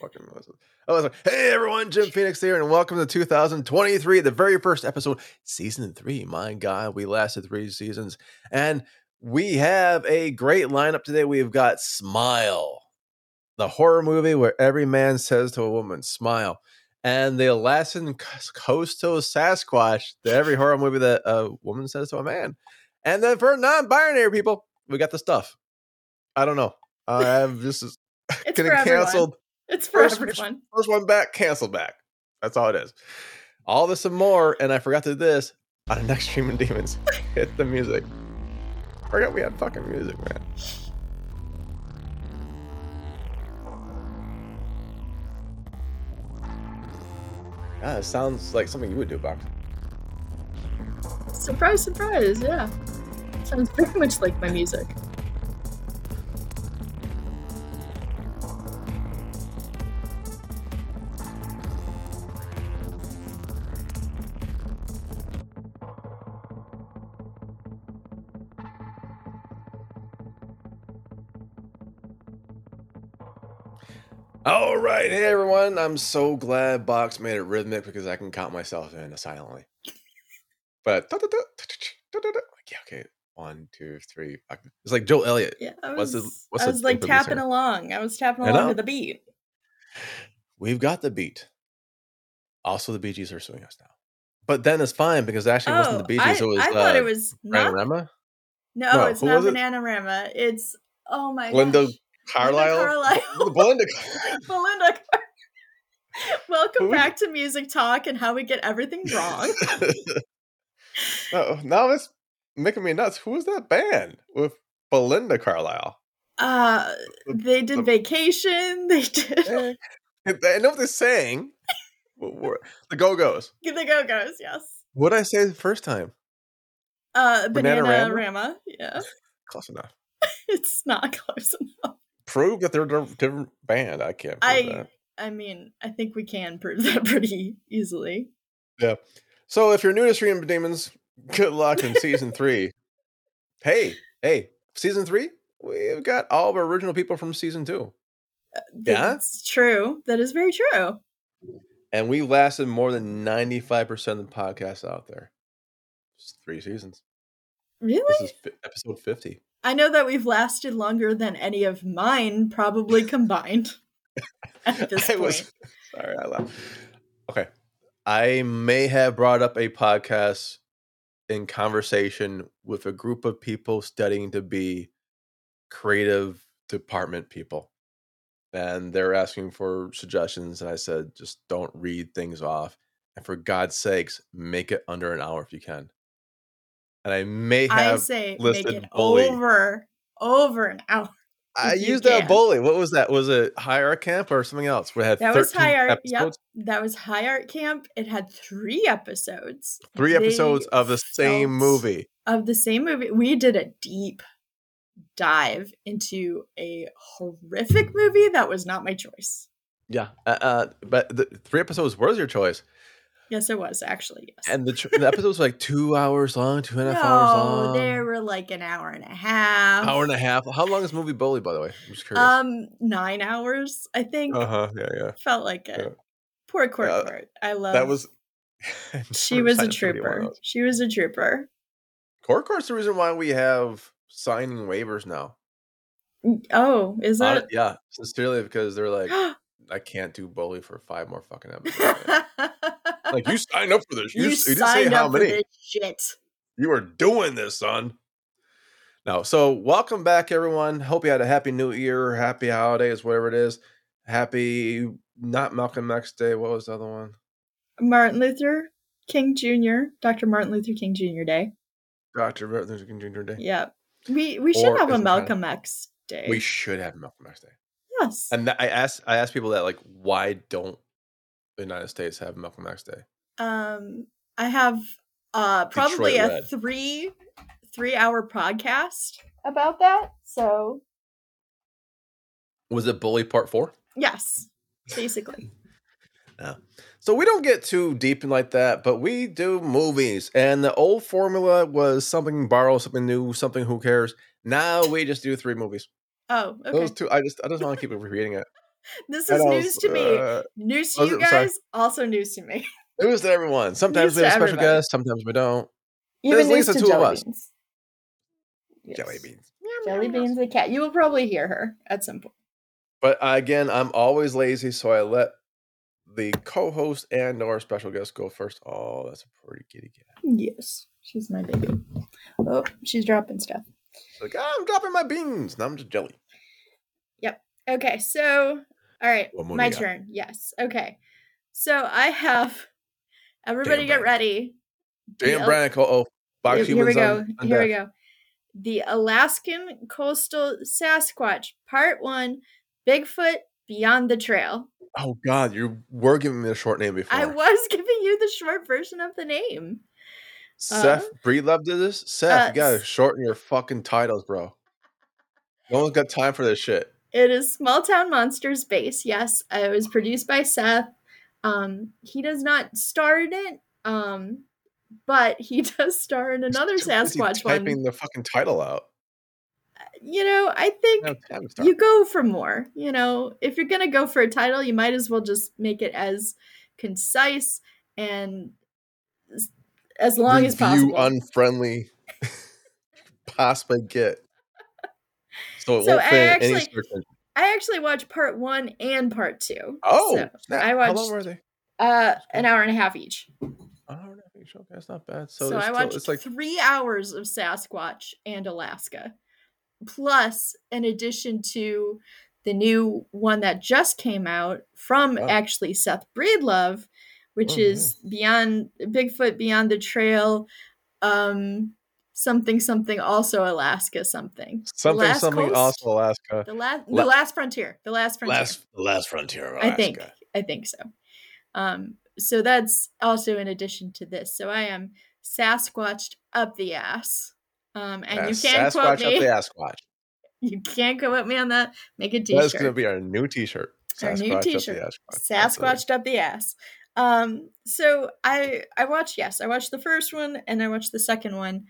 fucking was it? I was like, hey everyone, Jim Phoenix here, and welcome to 2023, the very first episode, season three. My God, we lasted three seasons, and we have a great lineup today. We've got Smile, the horror movie where every man says to a woman, "Smile," and the Alaskan Coastal Sasquatch, the every horror movie that a woman says to a man. And then for non-binary people, we got the stuff. I don't know. I'm just getting canceled. It's for First- everyone. First one back, cancel back. That's all it is. All this and more. And I forgot to do this on the next stream of demons. Hit the music. Forgot we had fucking music, man. Yeah, it sounds like something you would do, Box. Surprise, surprise. Yeah. Sounds very much like my music. All right, hey everyone. I'm so glad Box made it rhythmic because I can count myself in silently. But yeah, okay, one, two, three. It's like Joe Elliott. Yeah. I What's was, the- what's I was like tapping along. I was tapping along to the beat. We've got the beat. Also, the Bee Gees are suing us now. But then it's fine because it actually wasn't the Bee Oh, I, Gees. It was I thought uh, it was not. No, No, it's not was it? Bananarama. It's oh my Linda gosh. Carlisle. Carlisle. Belinda. Belinda. Car- Welcome Who- back to Music Talk and how we get everything wrong. no, now it's making me nuts. Who was that band with Belinda Carlisle? Uh, they did the- vacation. They did Eh, I know what they're saying. The Go Go's. the Go Go's. Yes. What did I say the first time? Uh, Banana Bananarama? Rama. Yeah, Close enough. it's not close enough. Prove that they're a different band. I can't prove I, that. I mean, I think we can prove that pretty easily. Yeah. So if you're new to Stream of Demons, good luck in season three. Hey, hey, season three, we've got all of our original people from season two. Uh, yeah? That's true. That is very true. And we lasted more than 95% of the podcasts out there. Just three seasons. Really? This is fi- episode 50. I know that we've lasted longer than any of mine probably combined at this I point. was sorry, I laughed. Okay. I may have brought up a podcast in conversation with a group of people studying to be creative department people. And they're asking for suggestions. And I said, just don't read things off. And for God's sakes, make it under an hour if you can. And I may I have say make it bully. over over an hour. I used that bully. What was that? Was it High Art Camp or something else? We had That was high art. Yep, that was high art camp. It had three episodes. Three episodes They of the same movie. of the same movie. We did a deep dive into a horrific movie that was not my choice. Yeah. Uh, uh, but the three episodes was your choice. Yes, it was actually. Yes. And the, tr- the episodes were like two hours long, two and a half no, hours long. Oh, they were like an hour and a half. Hour and a half. How long is movie Bully, by the way? I'm just curious. Um, nine hours. I think uh huh. Yeah, yeah. felt like it. yeah. Poor Court Yeah, Court. I love. That was. She was a Science City, one of trooper. She was a trooper. Court Court's the reason why we have signing waivers now. Oh, is that? yeah, sincerely, because they're like, I can't do Bully for five more fucking episodes. man." like you signed up for this. You, you you didn't say how many. this shit. You are doing this, son. No, so welcome back, everyone. Hope you had a happy New Year, happy holidays, whatever it is. Happy not Malcolm X Day. What was the other one? Martin Luther King Jr. Dr. Martin Luther King Jr. Day. Dr. Martin Luther King Jr. Day. Yep. We we should Or have a Malcolm X Day. We should have Malcolm X Day. yes. And that- I asked, I asked people that like, why don't the United States have Malcolm X Day? um I have uh probably Detroit a Red. three three hour podcast about that. So Was it Bully Part Four? yes, basically. yeah. So we don't get too deep in like that, but we do movies. And the old formula was something borrow, something new, something who cares. Now we just do three movies. Oh, okay. Those two, I just I just want to keep repeating it. This is I news was, to me. uh, News to was you it- guys, also news to me. News to everyone. Sometimes News we have a special everybody. guest, sometimes we don't. Even There's news Lisa, to two of us. Beans. Jelly beans. Jelly Beans the cat. You will probably hear her at some point. But uh, again, I'm always lazy, so I let the co-host and our special guest go first. Oh, that's a pretty kitty cat. Yes, she's my baby. Oh, she's dropping stuff. She's like, "Ah, I'm dropping my beans. Now I'm just jelly. Yep. Okay, so all right, my turn. Yes. Okay. So I have everybody Damn get ready. The- Brian. Oh, box here, here we go. on- on here we go. The Alaskan coastal Sasquatch, part one, Bigfoot Beyond the Trail. Oh God, you were giving me the short name before. I was giving you the short version of the name. Seth uh, Breedlove did this. Seth, uh, you gotta shorten your fucking titles, bro. No one's got time for this shit. It is Small Town Monsters base. Yes, uh, it was produced by Seth. Um, he does not star in it, um, but he does star in another He's Sasquatch typing one. the fucking title out. You know, I think No time to start. you go for more. You know, if you're gonna go for a title, you might as well just make it as concise and as- as long as Review possible. unfriendly possibly get. So it So won't I fit any actually- search engine. I actually watched part one and part two. Oh, So. I How long watched were they? uh, an hour and a half each. An hour and a half each. Okay, that's not bad. So, So, I still- watched it's like three hours of Sasquatch and Alaska, plus in addition to the new one that just came out from Oh. actually Seth Breedlove, which Oh, yeah. is Beyond Bigfoot Beyond the Trail, um, something something also Alaska something something Last something Coast? also Alaska. the last La- the last frontier the last frontier Last the last frontier I think I think so. Um, so that's also in addition to this. So I am Sasquatched up the ass. Um, and Yeah, you can't Sasquatch quote up the me. Asquatch. You can't quote me on that. Make a That's gonna be our new T-shirt. Our new up t-shirt. Absolutely. Sasquatched up the ass. Um, so I I watched yes, I watched the first one and I watched the second one.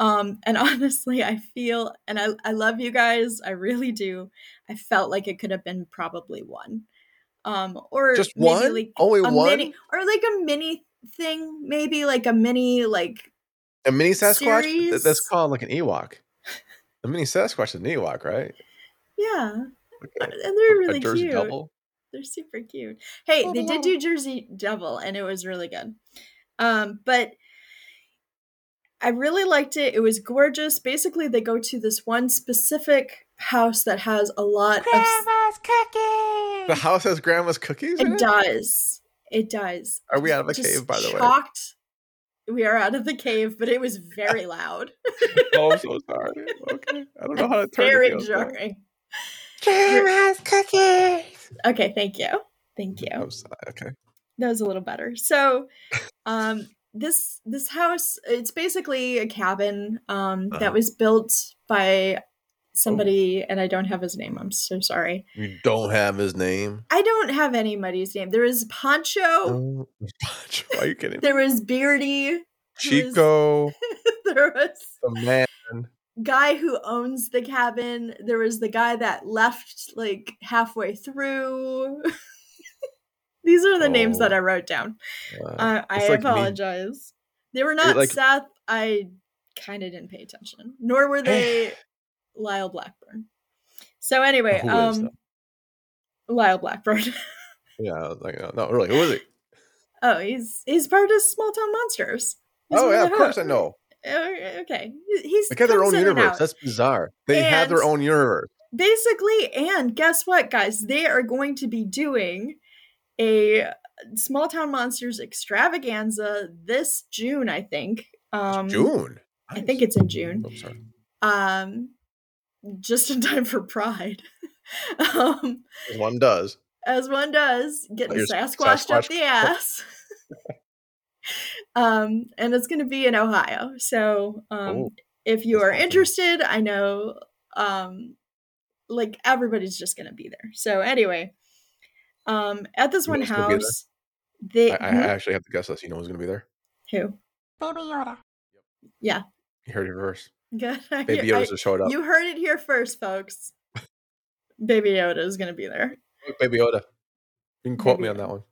Um, and honestly, I feel and I I love you guys, I really do. I felt like it could have been probably one. Um, or Just one? like Only a one? mini or like a mini thing, maybe like a mini like A mini Sasquatch? Th- That's called like an Ewok. A mini Sasquatch is an Ewok, right? yeah, Okay. and they're really Jersey cute. Double. They're super cute. Hey, Oh, they they did do Jersey Devil, and it was really good. Um, but I really liked it. It was gorgeous. Basically, they go to this one specific house that has a lot of. Grandma's cookies. The house has grandma's cookies. in It it? does. It does. Are we out of a Just cave, by the way? shocked. We are out of the cave, but it was very loud. oh, I'm so sorry. Okay, I don't know how to turn very it. down. jarring. Grandma's cookies. Okay, thank you. Thank you. I'm. Okay. that was a little better so um this this house it's basically a cabin um Uh-huh. that was built by somebody and i don't have his name i'm so sorry You don't have his name. i don't have anybody's name there was poncho Oh, Are you kidding? me? there was beardy Chico, there was the man. guy who owns the cabin there was the guy that left like halfway through these are the names that Oh. i wrote down Uh, Uh, I like me. apologize. They were not like- Seth. I kind of didn't pay attention, nor were they Lyle Blackburn. So anyway, Who um, Lyle Blackburn. Yeah, like, uh, no, really, who is he? oh, he's he's part of Small Town Monsters. He's oh yeah, of course I know. Uh, Okay, he's They got their own universe. That's bizarre. They have their own universe. basically and guess what guys they are going to be doing a small town monsters extravaganza this june i think um June. i think it's in june sorry. um just in time for pride um as One does. as one does getting sasquatched up the ass um and it's going to be in ohio so um Oh, if you are awesome. interested i know um like everybody's just going to be there so anyway um at this You one know who's gonna be there? house they I, I Hmm? actually have to guess this. You know who's going to be there? who Baby Yoda. yeah You heard it first. good Baby I- Yoda's just showed up. you heard it here first folks baby yoda is going to be there Baby Yoda. You can quote Baby me on that one.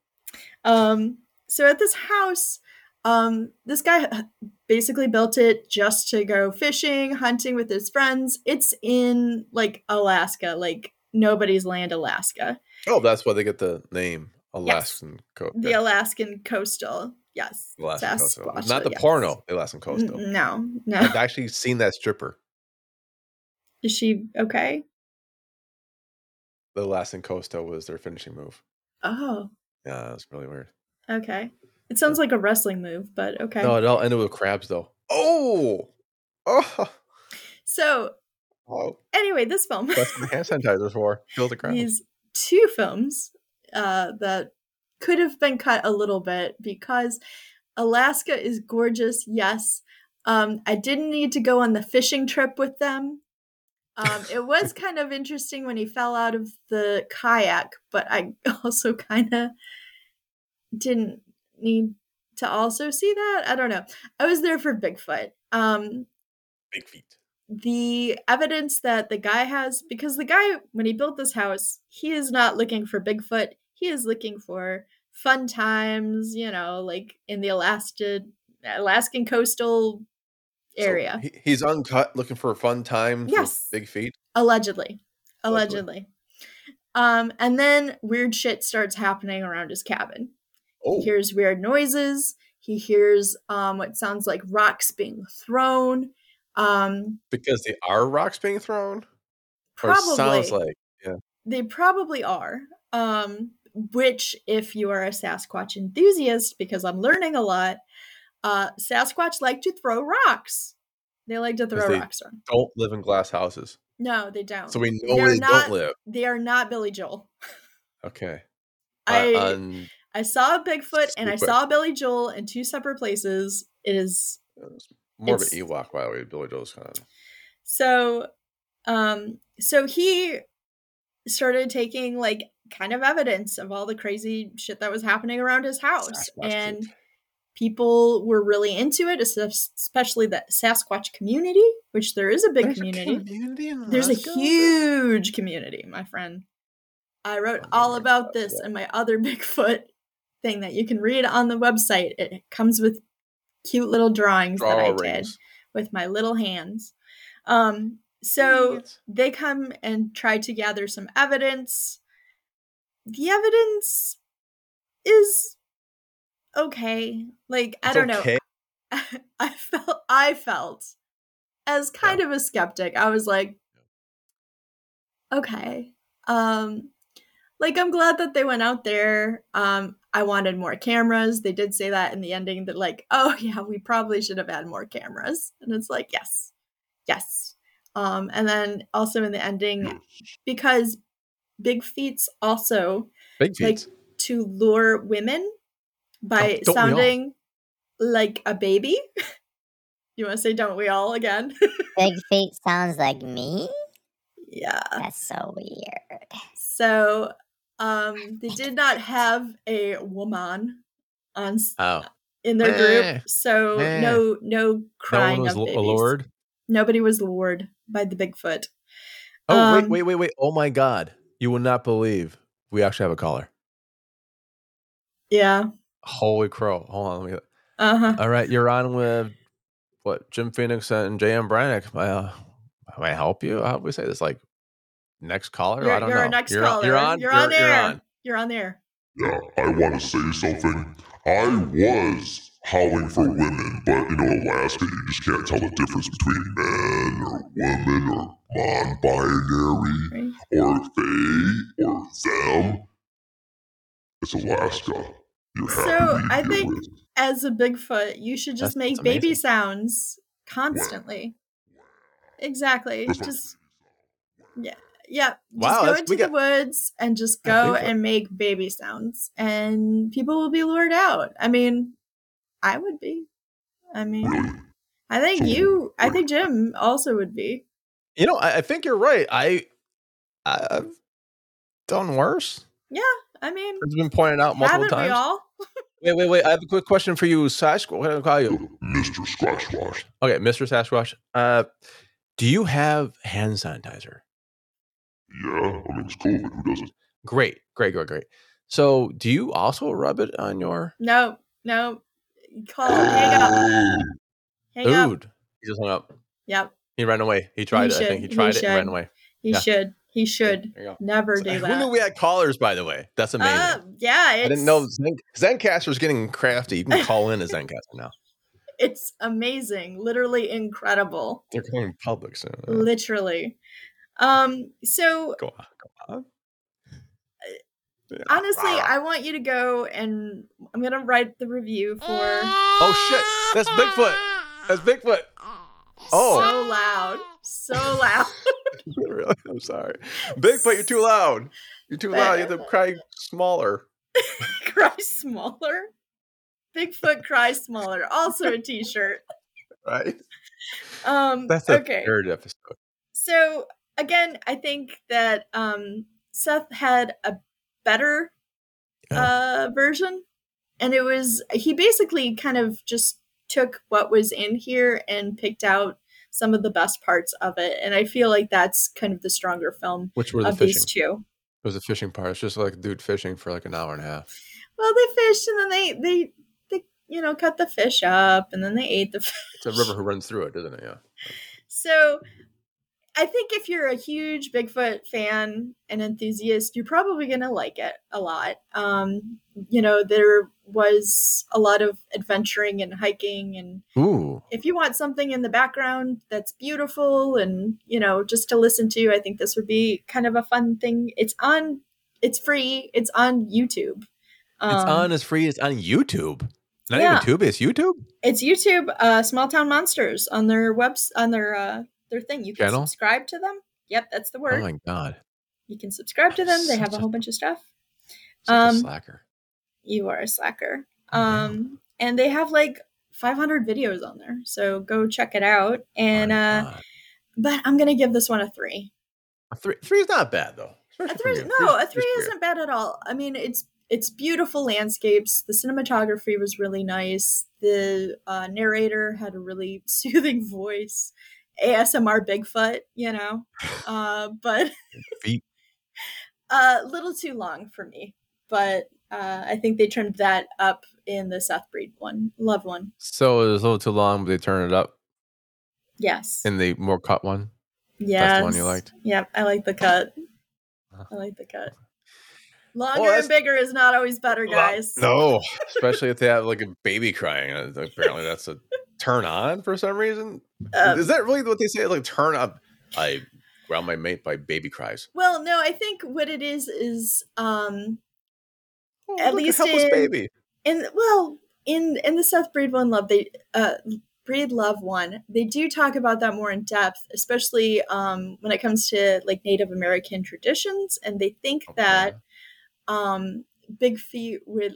Um, so at this house, um, this guy basically built it just to go fishing, hunting with his friends. It's in like Alaska, like nobody's land, Alaska, Oh, that's why they get the name Alaskan Coast. the Alaskan coastal. Yes, Alaskan Coastal. Not the yes. porno, the Alaskan Coastal. No, no. I've actually seen that stripper, Is she okay? the Alaskan Coastal was their finishing move. Oh, Yeah, that's really weird. okay. It sounds like a wrestling move, but okay. No, it all ended with crabs though. Oh, oh, so oh. anyway, this film. That's what the hand sanitizer for. Fill the crabs. these two films uh, that could have been cut a little bit because Alaska is gorgeous. Yes, um, I didn't need to go on the fishing trip with them. Um, it was kind of interesting when he fell out of the kayak, but I also kind of didn't need to also see that. I don't know. I was there for Bigfoot. Um, Big feet. The evidence that the guy has because the guy when he built this house he is not looking for bigfoot he is looking for fun times you know like in the alaskan alaskan coastal So area he, he's uncut, looking for a fun time. Yes. With big feet. allegedly Allegedly. allegedly um and then weird shit starts happening around his cabin Oh, he hears weird noises he hears um what sounds like rocks being thrown um because they are rocks being thrown. Probably it sounds like. Yeah. They probably are. Um, which, if you are a Sasquatch enthusiast, because I'm learning a lot, uh, Sasquatch like to throw rocks. They like to throw they- rocks around. Don't live in glass houses. No, they don't. So we know They're they not- don't live. They are not Billy Joel. Okay. I Uh, un- I saw a Bigfoot and I saw Billy Joel in two separate places. It is it's more of an It's- Ewok, by the way. Billy Joel's kind of. so um so he started taking like kind of evidence of all the crazy shit that was happening around his house Sasquatch and feet. people were really into it especially the sasquatch community which there is a big There's community community in there's a huge community my friend i wrote all about this yeah. in my other bigfoot thing that you can read on the website it comes with cute little drawings that i did with my little hands um so Idiots. they come and try to gather some evidence. The evidence is okay. Like I It's don't okay. know. I felt I felt as kind of a skeptic. I was like okay. Um like I'm glad that they went out there. Um I wanted more cameras. They did say that in the ending that like, oh yeah, we probably should have had more cameras. And it's like, yes. Yes. Um and then also in the ending because Big Feet's also Big like to lure women by Oh, don't we all? sounding like a baby. you want to say don't we all again? Big feet sounds like me? yeah. That's so weird. So um they did not have a woman on oh. in their Eh, group. So eh. no no No one crying was of babies. allured. Nobody was lured by the Bigfoot. Oh Um, wait, wait, wait, wait! Oh my God! You will not believe we actually have a caller. Yeah. Holy crow! Hold on, let me. Uh-huh. All right, you're on with what Jim Phoenix and J.M. Brannick. Uh, may I help you? How do we say this? Like next caller? You're, I don't you're know. our next you're, caller. You're on. You're on you're, there. on. You're on there. Yeah, I want to say something. I was howling for women, but you know, Alaska, you just can't tell the difference between men or women or non-binary Right. or they or them. It's Alaska. You're So, to I think- with. As a Bigfoot, you should just That's- make that's baby sounds constantly. Exactly. That's Just yeah. Yeah, just Wow, go into we the woods and just go Bigfoot. and make baby sounds, and people will be lured out. I mean, I would be. I mean. I think you. I think Jim also would be. You know, I, I think you're right. I I've done worse. Yeah. I mean, It's been pointed out multiple haven't we times. all? Wait, wait, wait! I have a quick question for you, Sasquatch. What do I call you? Mr. Squashwash. Okay, Mr. Sasquatch. Uh, do you have hand sanitizer? Yeah, I mean, it's cool, but who doesn't? Great, great, great, great. So, do you also rub it on your No, no. Call. Hang up. Hang up. dude? He just hung up. Yep. He ran away. He tried it. I think he He tried it and ran away. He Yeah. should. He should There you go. never So, do Who that. knew we had callers? By the way, that's amazing. Uh, yeah, it's, I didn't know Zen- Zencastr's getting crafty. You can call in a Zencaster now. it's amazing, literally incredible, They're going public soon. Literally. Um, so Go on. Go on. Yeah. honestly, Ah. I want you to go and I'm gonna write the review for Oh shit! That's Bigfoot. That's Bigfoot. Oh. so loud, so loud. really? I'm sorry. Bigfoot, you're too loud. You're too loud. You have to cry smaller. cry smaller. Bigfoot cry smaller. Also a t-shirt. Right? Um That's a okay. third episode. So again, I think that um Seth had a better uh version. And it was he basically kind of just took what was in here and picked out some of the best parts of it. And I feel like that's kind of the stronger film Which were the of fishing? these two. It was the fishing part. It's just like dude fishing for like an hour and a half. Well, they fished and then they they they you know cut the fish up and then they ate the fish. It's a river who runs through it, doesn't it? Yeah. So I think if you're a huge Bigfoot fan and enthusiast, you're probably going to like it a lot. Um, you know, there was a lot of adventuring and hiking and Ooh. if you want something in the background that's beautiful and, you know, just to listen to, I think this would be kind of a fun thing. It's on it's free. It's on YouTube. It's Um, on as free as on YouTube. Not yeah. even Tubi, it's YouTube. It's YouTube, uh, Small Town Monsters on their webs on their uh their thing. You can Channel? subscribe to them. Yep, that's the word. Oh my god. you can subscribe to them. They have a a- whole bunch of stuff. Um, slacker. You are a slacker. Oh. Um, and they have like 500 videos on there, so go check it out. And uh, God. but I'm gonna give this one a three. A three three is not bad though. A three, no, Three's- a three isn't bad at all. I mean, it's it's beautiful landscapes. The cinematography was really nice. The uh, narrator had a really soothing voice. ASMR Bigfoot, you know, uh, but Feet. a little too long for me. But uh, I think they trimmed that up in the Seth Breed one. Love one. So it was a little too long, but they turned it up Yes. in the more cut one. yes. the one you liked? Yep, I like the cut. Uh-huh. I like the cut. Longer that's- and bigger is not always better, guys. No, especially if they have like a baby crying. Uh, Apparently, that's a turn on for some reason. Uh, Is that really what they say? Like turn up? I ground my mate by baby cries. Well, no, I think what it is is um Oh, At a least helpless in- baby. in well in in the Seth Breed one love they uh Breed Love one they do talk about that more in depth, especially um when it comes to like Native American traditions, and they think that um Big Feet would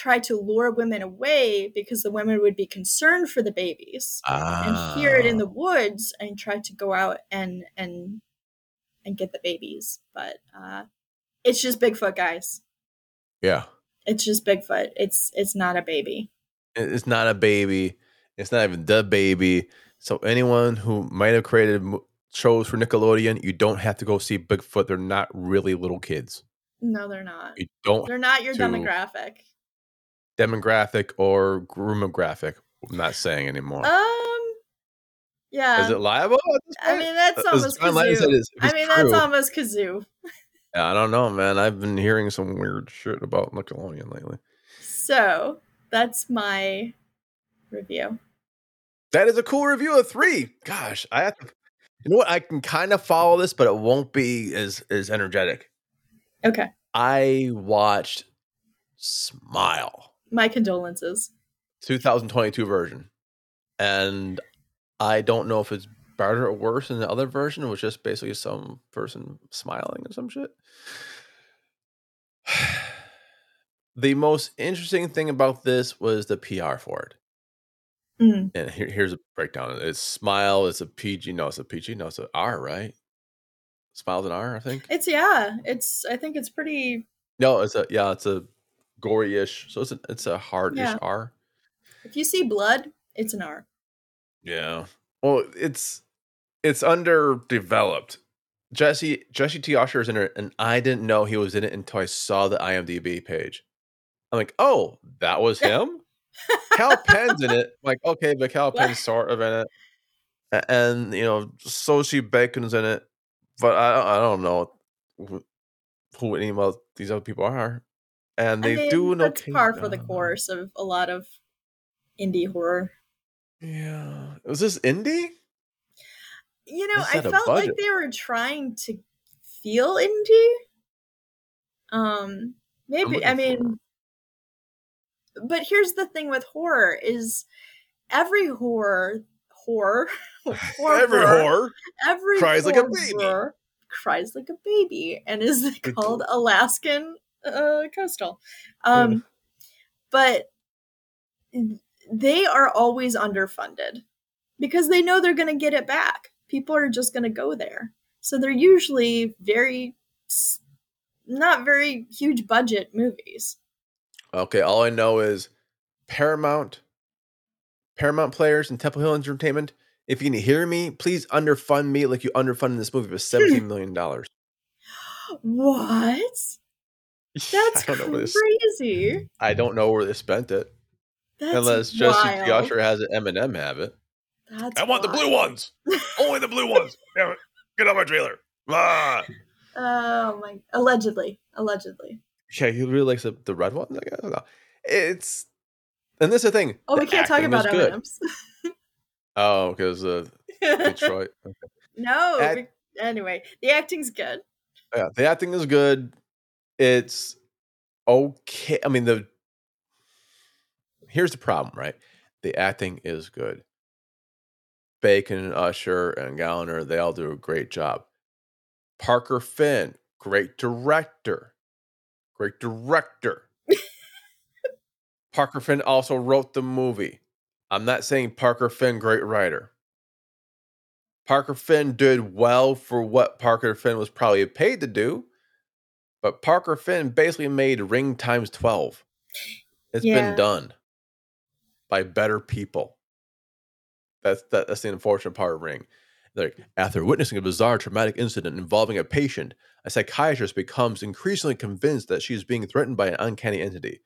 try to lure women away because the women would be concerned for the babies and hear it in the Ah. woods and try to go out and and and get the babies but uh it's just bigfoot guys yeah. it's just bigfoot it's it's not a baby It's not a baby. It's not even the baby. So anyone who might have created shows for Nickelodeon, you don't have to go see Bigfoot. They're not really little kids. no they're not You don't they're not your to- demographic demographic or groomographic. I'm not saying anymore. um yeah Is it liable? i mean that's almost John Lennon said, kazoo i mean that's almost kazoo Yeah, I don't know, man. I've been hearing some weird shit about Nickelodeon lately. so that's my review That is a cool review of three. Gosh, I have to. You know what? I can kind of follow this, but it won't be as as energetic. okay I watched Smile, my condolences 2022 version, and I don't know if it's better or worse than the other version. It was just basically some person smiling or some shit. the most interesting thing about this was the PR for it. Mm. And here, here's a breakdown. It's smile. It's a PG. No, it's a PG. No, it's an R, right? Smile's an R, I think. it's yeah it's i think it's pretty No, it's a yeah. It's a gory-ish. So it's a it's a hard-ish Yeah. R. if you see blood it's an r Yeah. Well, it's it's underdeveloped. Jesse Jesse T. Usher is in it, and I didn't know he was in it until I saw the IMDb page. I'm like, oh, that was him. Kal Penn's in it. I'm like, okay, but Kal Penn's sort of in it, and you know, Sosie Bacon's in it, but I I don't know who, who any of these other people are, and they I mean, do an that's okay par for the course of a lot of indie horror. Yeah, was this indie? You know, I felt like they were trying to feel indie. Um, maybe I mean, but here's the thing with horror is every horror horror horror Every horror. every cries like a baby. cries like a baby and is called Alaskan uh, coastal. Um, but they are always underfunded because they know they're going to get it back. People are just going to go there. So they're usually very not very huge budget movies. Okay, all I know is Paramount, Paramount players and Temple Hill Entertainment. If you can hear me, please underfund me like you underfunded this movie with seventeen million dollars. What? That's I don't know where this. crazy. I don't know where they spent it, That's unless Jesse wild. T. Usher has it. Eminem have it. That's I want the blue ones. Only the blue ones. Damn it. Get on my trailer. Ah. Oh my! Allegedly, allegedly. Yeah, he really likes the, the red ones. I guess. I don't know. It's and this is the thing. Oh, we can't talk about is Oh, because uh, Detroit. Okay. no. Act- we- anyway, the acting's good. yeah, the acting is good. It's okay. I mean, the here's the problem, right? The acting is good. Bacon and Usher and Gallagher, they all do a great job. Parker Finn, great director. Great director. Parker Finn also wrote the movie. I'm not saying Parker Finn, great writer. Parker Finn did well for what Parker Finn was probably paid to do, but Parker Finn basically made Ring times 12. It's Yeah. been done by better people. That's that, that's the unfortunate part of Ring. Like after witnessing a bizarre traumatic incident involving a patient, a psychiatrist becomes increasingly convinced that she is being threatened by an uncanny entity.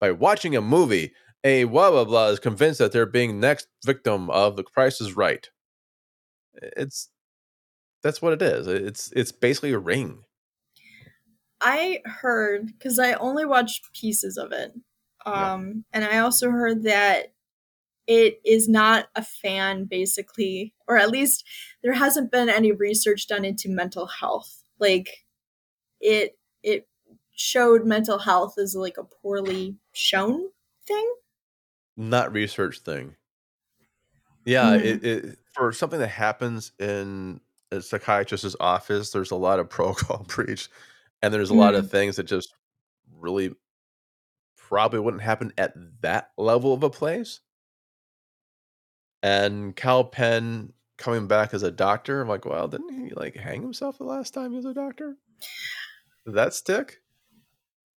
By watching a movie, a blah blah blah is convinced that they're being next victim of the Price is Right. It's that's what it is. It's it's basically a ring. I heard because I only watched pieces of it, Yeah. um, and I also heard that it is not a fan, basically, or at least there hasn't been any research done into mental health. Like it, it showed mental health as like a poorly shown thing. not research thing. Yeah, Mhm. it, it for something that happens in a psychiatrist's office, there's a lot of protocol breach, and there's a lot of mm. things that just really probably wouldn't happen at that level of a place. And Kal Penn coming back as a doctor, I'm like, well, didn't he like hang himself the last time he was a doctor? Did that stick?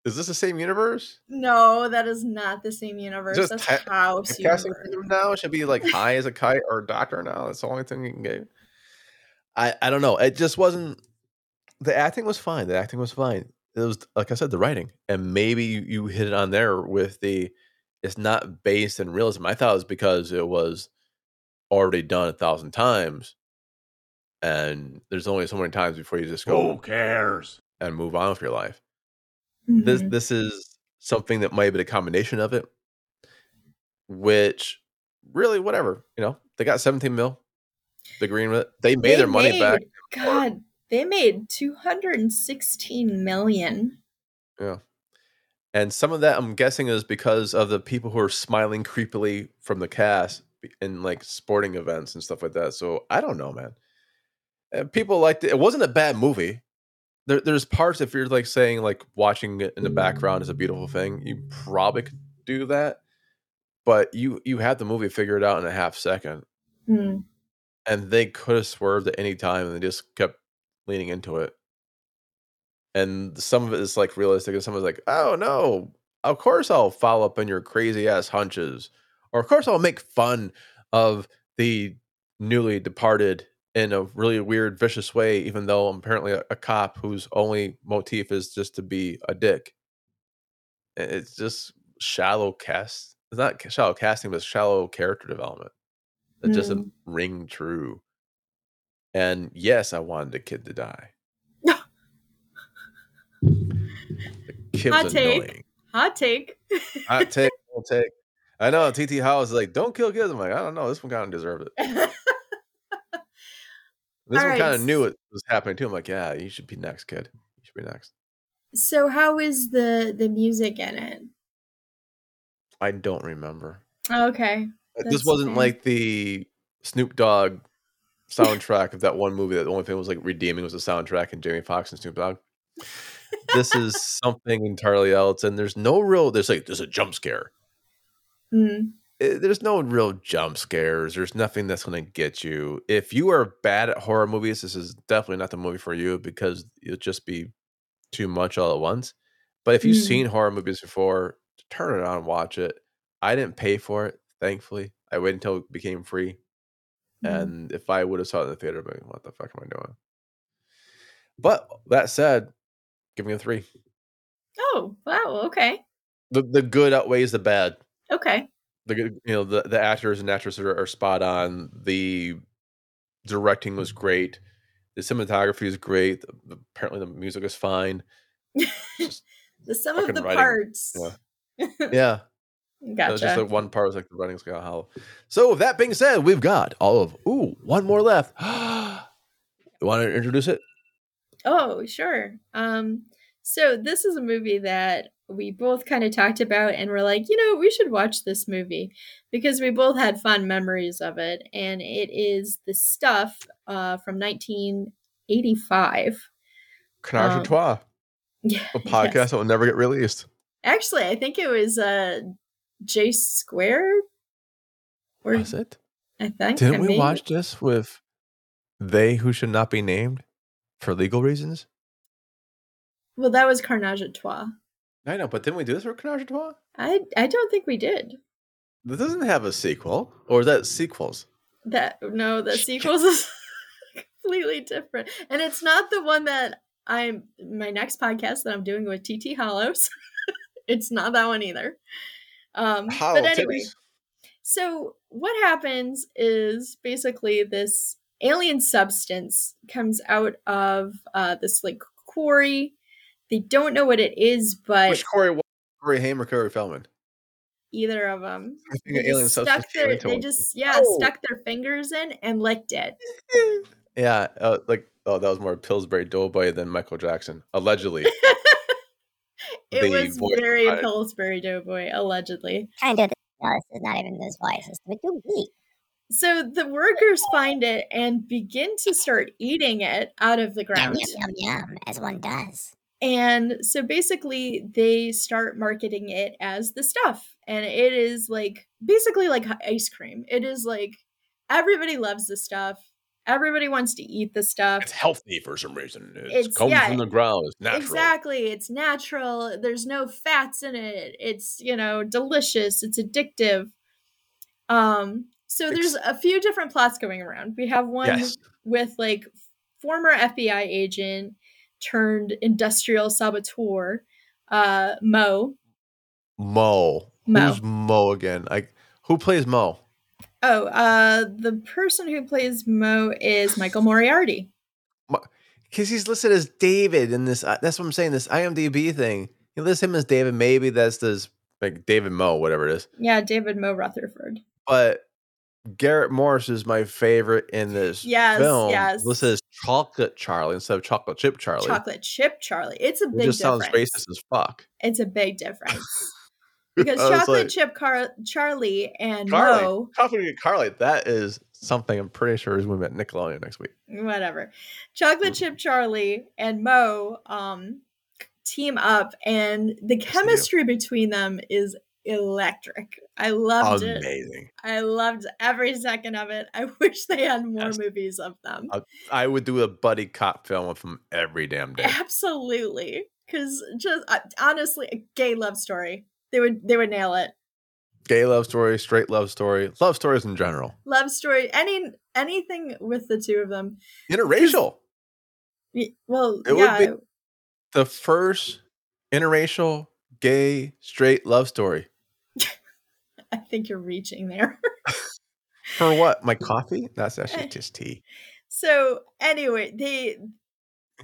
Is this the same universe? No, that is not the same universe. Just That's ca- House casting universe. him now should be like high as a kite or a doctor now. That's the only thing you can get. I I don't know. It just wasn't. The acting was fine. The acting was fine. It was like I said, the writing, and maybe you, you hit it on there with the. It's not based in realism. I thought it was because it was already done a thousand times, and there's only so many times before you just go Who cares? and move on with your life this Mhm. this is something that might be a combination of it which really whatever you know they got 17 mil the green they made They their money back God, they made 216 million. Yeah. and some of that i'm guessing is because of the people who are smiling creepily from the cast in like sporting events and stuff like that so i don't know man Uh, people liked it it wasn't a bad movie there, there's parts if you're like saying like watching it in the background is a beautiful thing you probably could do that but you you had the movie figured out in a half second Hmm. and they could have swerved at any time and they just kept leaning into it and some of it is like realistic and some of it's like oh no of course i'll follow up on your crazy ass hunches or of course i'll make fun of the newly departed in a really weird, vicious way, even though I'm apparently a, a cop whose only motif is just to be a dick. It's just shallow cast. It's not shallow casting, but shallow character development. It doesn't hmm. ring true. And yes, I wanted the kid to die. The Hot take. annoying. Hot take. Hot take, hot take. I know TT is like, don't kill kids. I'm like, I don't know. This one kind of deserved it. This All one right, kind of knew it was happening too. I'm like, yeah, you should be next, kid. You should be next. so how is the the music in it? I don't remember. Okay. this wasn't fair. like the Snoop Dogg soundtrack of that one movie that the only thing was like redeeming was the soundtrack and Jamie Foxx and Snoop Dogg. This is something entirely else, and there's no real. There's like there's a jump scare. Mm. Eh, There's no real jump scares. There's nothing that's going to get you. If you are bad at horror movies, this is definitely not the movie for you because it'll just be too much all at once. But if you've Mm. seen horror movies before, turn it on, watch it. I didn't pay for it, thankfully. I waited until it became free. Mhm. And if I would have saw it in the theater, I'd be like, what the fuck am I doing? But that said, give me a three. Oh, wow. Okay. The the good outweighs the bad. Okay. The good, you know, the, the actors and actresses are, are spot on. The directing was great. The cinematography is great. The- apparently, the music is fine. The some of the writing, parts. yeah. yeah, gotcha. was just like one part was like the writing's got hollow. So with that being said, we've got all of ooh one more left. you want to introduce it? Oh, sure. Um, so this is a movie that we both kind of talked about and we're like, you know, we should watch this movie because we both had fond memories of it. And it is the stuff uh, from 1985. Canard um, Trois, Yeah. a podcast yes. that will never get released. Actually, I think it was uh, J Square. Or Was it? I think. Didn't I we watch this with they who should not be named for legal reasons? Well, that was Carnage à Trois. I know, but didn't we do this for Canard Trois? I I don't think we did. This doesn't have a sequel, or is that sequels? That no, the sequels is completely different, and it's not the one that I'm my next podcast that I'm doing with TT Hollows. it's not that one either. Um, Hollow but anyway, so what happens is basically this alien substance comes out of uh, this like quarry. They don't know what it is, but Which Corey? Corey Haim or Corey Feldman? either of them. I think They alien just substance stuck their, they just yeah Oh. stuck their fingers in and licked it. Yeah, uh, like oh, that was more Pillsbury Doughboy than Michael Jackson, allegedly. It The was voice very provided. Pillsbury Doughboy, allegedly. Trying to do. No, this is not even this voice. It's the too. So the workers find it and begin to start eating it out of the Yum, ground. yum, yum, yum, as one does. And so basically, they start marketing it as the stuff. And it is like basically like ice cream. It is like everybody loves the stuff, everybody wants to eat the stuff. It's healthy for some reason. It's, It's- comes yeah, from the ground. It's natural. Exactly. It's natural. There's no fats in it. It's, you know, delicious. It's addictive. Um so there's a few different plots going around. We have one Yes. with like former FBI agent turned industrial saboteur uh Mo. Mo. Mo. Who's Mo again? Like who plays Mo? Oh, uh the person who plays Mo is Michael Moriarty. Because he's listed as David in this. Uh, that's what I'm saying. This IMDb thing. He lists him as David. Maybe that's this like David Mo, whatever it is. Yeah, David Mo Rutherford. But Garrett Morris is my favorite in this Yes, film. yes. Listed as Chocolate Charlie instead of Chocolate Chip Charlie. Chocolate chip Charlie. It's a It big just sounds racist as fuck. It's a big difference. because chocolate like, chip Car- Charlie and Mo, Chocolate Carly. That is something I'm pretty sure is going to be at Nickelodeon next week. whatever, chocolate Mm. chip Charlie and Mo um team up, and the chemistry between them is electric. I loved it. Amazing. I loved every second of it. I wish they had more Yes. movies of them. Uh, I would do a buddy cop film with them every damn day. Absolutely, because just uh, honestly, a gay love story. They would they would nail it. Gay love story, straight love story, love stories in general. Love story, any anything with the two of them. Interracial. Well, It would be- The first interracial, gay, straight love story. I think you're reaching there. For what? My coffee? That's actually just tea. So anyway, they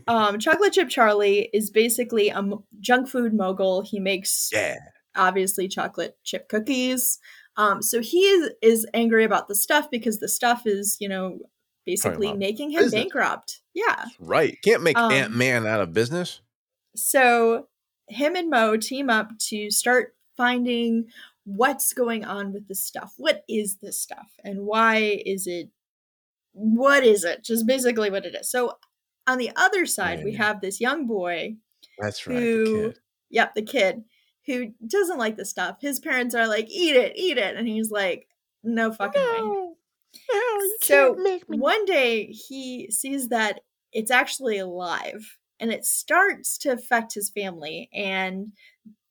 um chocolate chip charlie is basically a m- junk food mogul he makes Yeah. Obviously chocolate chip cookies um so he is, is angry about the stuff because the stuff is you know basically making him business. bankrupt yeah Right. Can't make Um, Ant Man out of business. so him and mo team up to start finding what's going on with this stuff what is this stuff and why is it what is it just basically what it is so on the other side we have this young boy That's right. the who kid. yep the kid who doesn't like the stuff his parents are like eat it eat it and he's like no fucking way No, so can't make me. one day he sees that it's actually alive and it starts to affect his family and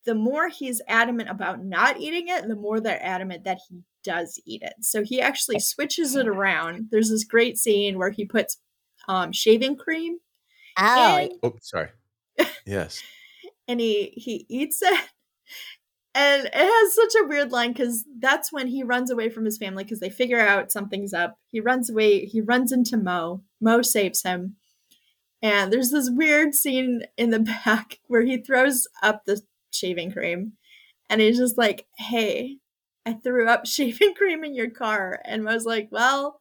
the more he's adamant about not eating it the more they're adamant that he does eat it so he actually switches it around there's this great scene where he puts um, shaving cream Oh, in Oh, sorry. Yes. and he he eats it and it has such a weird line because that's when he runs away from his family because they figure out something's up. He runs away he runs into mo. Mo saves him. And there's this weird scene in the back where he throws up the shaving cream and he's just like hey i threw up shaving cream in your car. And mo's like well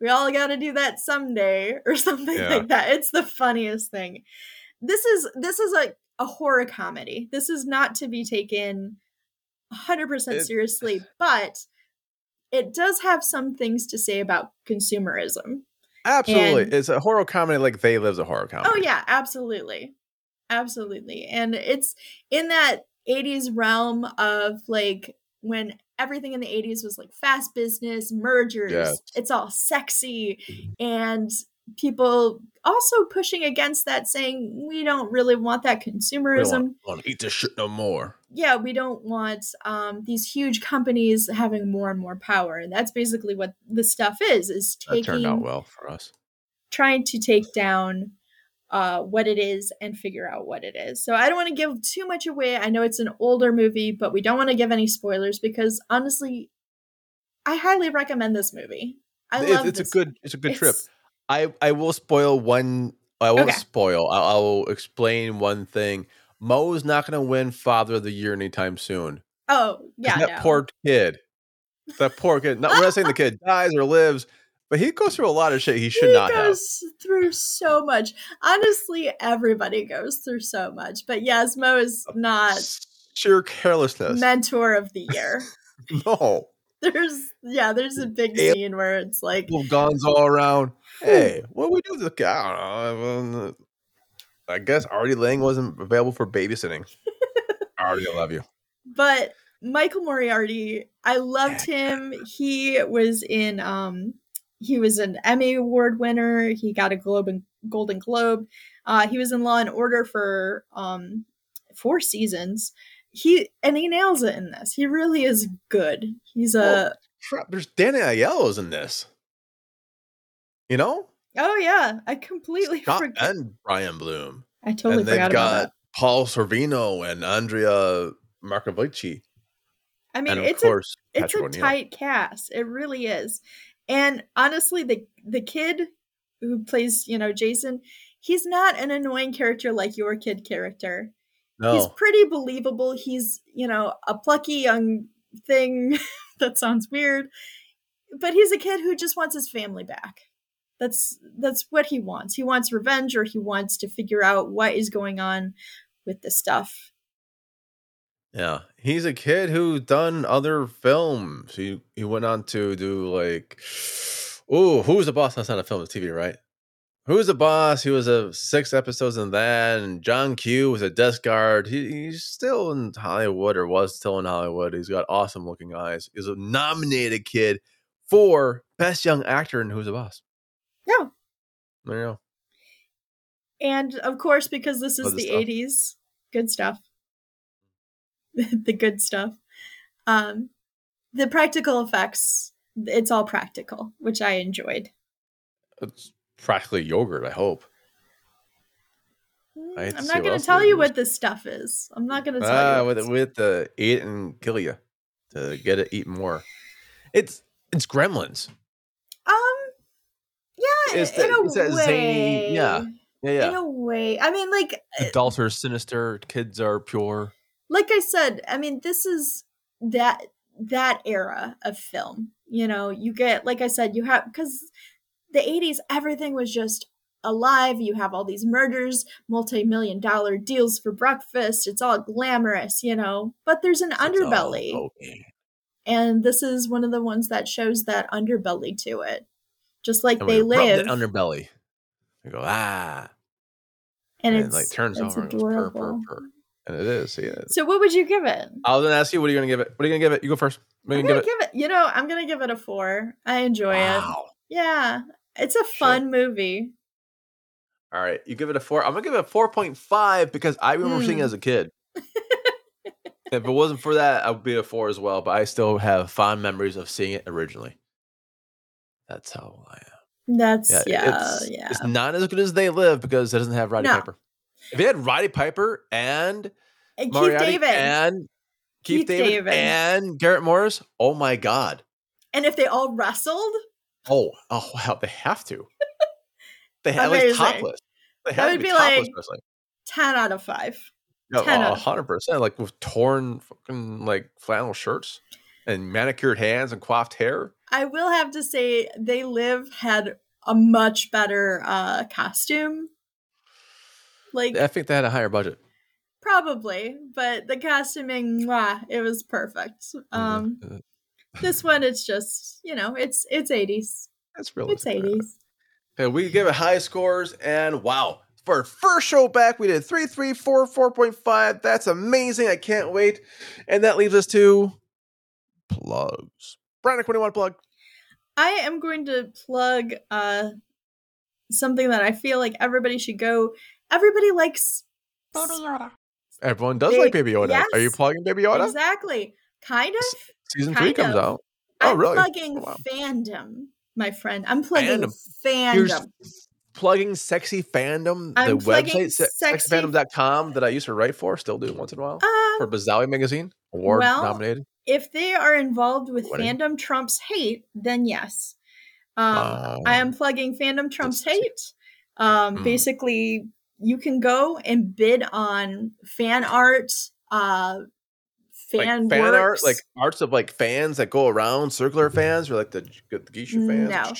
we all got to do that someday or something Yeah. like that. It's the funniest thing. This is this is a, a horror comedy this is not to be taken 100% It- seriously but it does have some things to say about consumerism Absolutely. And- it's a horror comedy like They Live's a horror oh, comedy. oh yeah absolutely absolutely and it's in that 80s realm of like when everything in the 80s was like fast business mergers Yes. it's all sexy and people also pushing against that saying we don't really want that We consumerism don't want to eat this shit no more. yeah we don't want um, these huge companies having more and more power and that's basically what the stuff is is taking, That turned out well for us. trying to take down uh, what it is and figure out what it is. So I don't want to give too much away. I know it's an older movie, but we don't want to give any spoilers because honestly, I highly recommend this movie. I It's- love it's a good it's a good trip. I I will spoil one. I won't Okay. spoil. I, I will explain one thing. Mo's not going to win Father of the Year anytime soon. Oh yeah, that no. poor kid. That poor kid. Not, we're not saying the kid dies or lives, but he goes through a lot of shit he should he not have. through so much. Honestly, everybody goes through so much. But yes, Mo is not Sheer carelessness. mentor of the year. no. There's yeah, there's a big scene where it's like Little guns all around. Hey, what we do with the kid? I don't know. I guess Artie Lange wasn't available for babysitting. Artie, I love you. but Michael Moriarty, I loved him. He was in um he was an Emmy award winner. He got a Globe and Golden Globe. Uh he was in Law and Order for um four seasons. He and he nails it in this. He really is good. He's a Well, Crap, there's Danny Aiello's in this. You know? Oh yeah, I completely Scott forgot. and Brian Bloom. I totally and they've forgot got about that. Paul Sorvino and Andrea Marcovicci. I mean, and of it's a course, it's Patrick a tight cast it really is and honestly the the kid who plays you know jason he's not an annoying character like your kid character No. he's pretty believable he's you know a plucky young thing that sounds weird but he's a kid who just wants his family back that's that's what he wants he wants revenge or he wants to figure out what is going on with the stuff Yeah, he's a kid who's done other films. He he went on to do like, oh, who's the boss? That's not a film, it's TV, right? Who's the boss? He was a six episodes in that, and John Q was a desk guard. He, he's still in Hollywood, or was still in Hollywood. He's got awesome looking eyes. He's a nominated kid for best young actor in Who's the Boss. Yeah There you go. And of course, because this is Other the stuff. 80s, good stuff. the good stuff. Um, the practical effects. It's all practical, which I enjoyed. It's practically yogurt. I hope. I hate to I'm not going to tell you what this stuff is. I'm not going to tell Ah, you. with with the eat and kill you to get it eat more. It's it's Gremlins. Yeah, It's in a it's that way. zany- yeah, Yeah, In a way, I mean, like eh Adults are sinister. Kids are pure. like I said, I mean, this is that that era of film. You know, you get like I said, you have because the '80s, everything was just alive. You have all these murders, multi-million dollar deals for breakfast. It's all glamorous, you know. But there's an It's underbelly, cocaine. and this is one of the ones that shows that underbelly to it. Just like And they live, that underbelly. We go ah, and and, it's it like turns it's over and goes purr, purr, adorable. purr. and it is. It. So, what would you give it? I was gonna ask you, what are you gonna give it? What are you gonna give it? You go first. What are I'm you gonna gonna give it? give it. You know, I'm gonna give it a four. I enjoy it. Yeah, it's a fun movie. All right, you give it a four. I'm gonna give it a four point five because I remember seeing it Hmm. as a kid. if it wasn't for that, I would be a four as well. But I still have fond memories of seeing it originally. That's how I am. That's Yeah, yeah, it's, yeah. it's not as good as They Live because it doesn't have Roddy No. Piper. If it had Roddy Piper and And Keith David, and, Keith, Keith David, David. and Garrett Morris, oh my god! And if they all wrestled, Oh, oh wow, they have to. They have like Amazing. topless. They That have to would be be like- wrestling. ten out of five. No, a hundred percent. Like with torn fucking like flannel shirts and manicured hands and coiffed hair. I will have to say, They Live had a much better uh costume. Like I think they had a higher budget. probably, but the costuming, mwah, it was perfect. Um, Mhm. this one, it's just you know, it's it's eighties, that's really it's eighties. Okay, we give it high scores, and wow, for our first show back, we did three, three, four, four point five. That's amazing. I can't wait. And that leaves us to plugs. Brandon, what do you want to plug? I am going to plug uh something that I feel like everybody should go. Everybody likes Baby Yoda. Everyone does Big- like Baby Yoda. Are you plugging Baby Yoda? exactly, kind of. Season three kind comes of. out. Oh, I'm really? plugging Oh, wow. fandom, my friend. I'm plugging Fandom. fandom. Here's plugging sexy fandom, the I'm plugging website se- sexy- sexyfandom.com that I used to write for, still do once in a while. for Um, Bazawi magazine, award well, nominated. If they are involved with Winning. fandom trumps hate, then yes. Um, I am plugging fandom trumps hate. Um, Hmm. Basically, you can go and bid on fan art, uh, fan, like fan art, like arts of like fans that go around, circular fans, or like the, the geisha fans. No.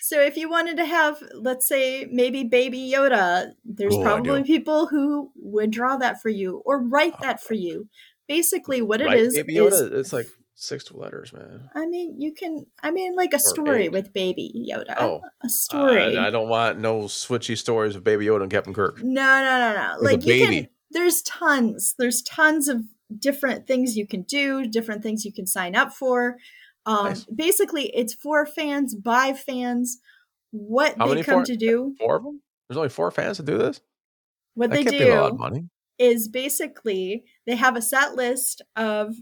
So if you wanted to have, let's say, maybe Baby Yoda, there's Oh, probably people who would draw that for you or write that for you. Basically, what it Right, is Baby is, it's like six letters, man. I mean, you can, I mean, like a story eight. with Baby Yoda. Oh, a story. I, I don't want no switchy stories of Baby Yoda and Captain Kirk. No, no, no, no. With a Like you can there's tons. There's tons of different things you can do, different things you can sign up for. Um Nice. basically it's for fans, by fans. What How they come for- to do, Four of them? There's only four fans to do this. what That they can't be a lot of do money. Is basically they have a set list of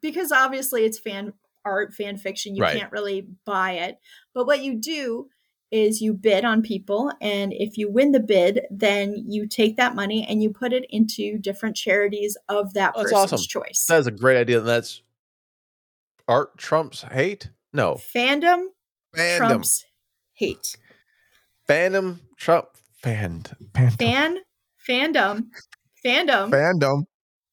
because obviously it's fan art, fan fiction, you Right. can't really buy it. But what you do is you bid on people and if you win the bid, then you take that money and you put it into different charities of that Oh, that's person's awesome. choice. That is a great idea. And that's art trumps hate. No, Fandom fandom. trumps hate. Fandom Trump fan fandom Fan fandom fandom fandom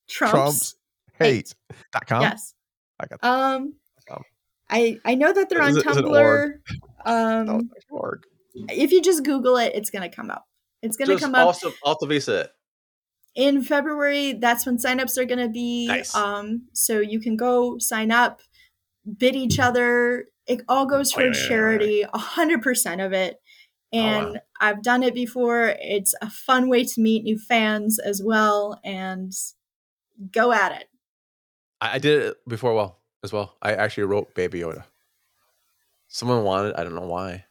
trumps, trumps hate. Dot com. Yes. I got Um, com. I I know that they're on Is it- is it Tumblr. Oh, Um, it's org. if you just Google it, it's gonna come up. It's gonna Just come up also Alta Vista. it. in February. That's when signups are gonna be. Nice. Um, so you can go sign up, bid each other. It all goes Oh, for yeah, yeah, yeah, charity. A hundred percent of it. Oh, wow. And I've done it before. It's a fun way to meet new fans as well, and go at it. I, I did it before well as well. I actually wrote Baby Yoda. Someone wanted, I don't know why.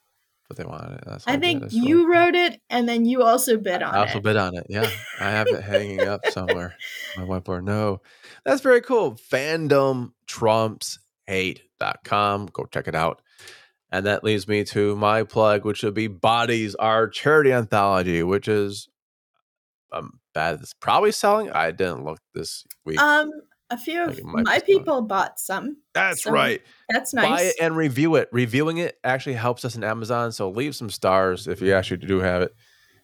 but they wanted it. That's I think good. That's cool. you wrote it, and then you also bid on I also it. bid on it. Yeah, I have it hanging up somewhere. My whiteboard. No, that's very cool. Fandom trumps hate.com. Go check it out. And that leads me to my plug, which would be Bodies, our charity anthology, which is I'm bad. It's probably selling. I didn't look this week. Um, a few of think it might be my selling. people bought some. That's so right. That's nice. Buy nice. it and review it. Reviewing it actually helps us in Amazon. So leave some stars if you actually do have it.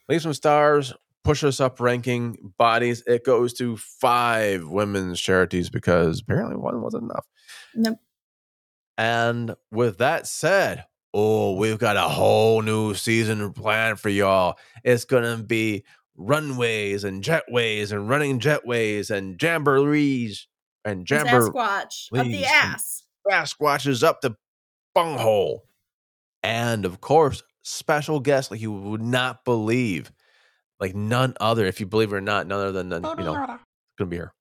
Leave some stars. Push us up ranking bodies. It goes to five women's charities because apparently one wasn't enough. Nope. And with that said, oh, we've got a whole new season planned for y'all. It's gonna be runways and jetways and running jetways and jamborees and jamboree Sasquatch of the ass. Sasquatches up the bunghole. And of course, special guests like you would not believe. Like none other, if you believe it or not, none other than, than, you know, gonna be here.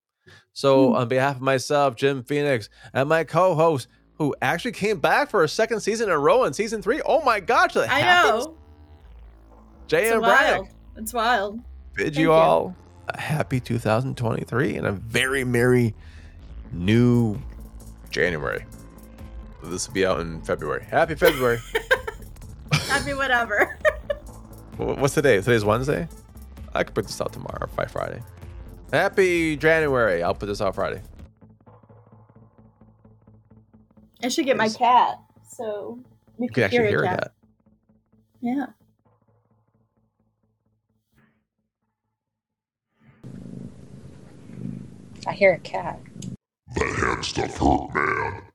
So, Hmm. on behalf of myself, Jim Phoenix, and my co-host, who actually came back for a second season in a row in season three. Oh my gosh, that I happens? know. Jay It's and wild. Braddock It's wild. bid Thank you you. all a happy 2023 and a very merry new January. This will be out in February. Happy February. Happy whatever. What's today? Today's Wednesday. I could put this out tomorrow by Friday. Happy January. I'll put this out Friday. I should get my cat. So we You can actually hear that. Yeah. I hear a cat. That hand stuff hurt, man.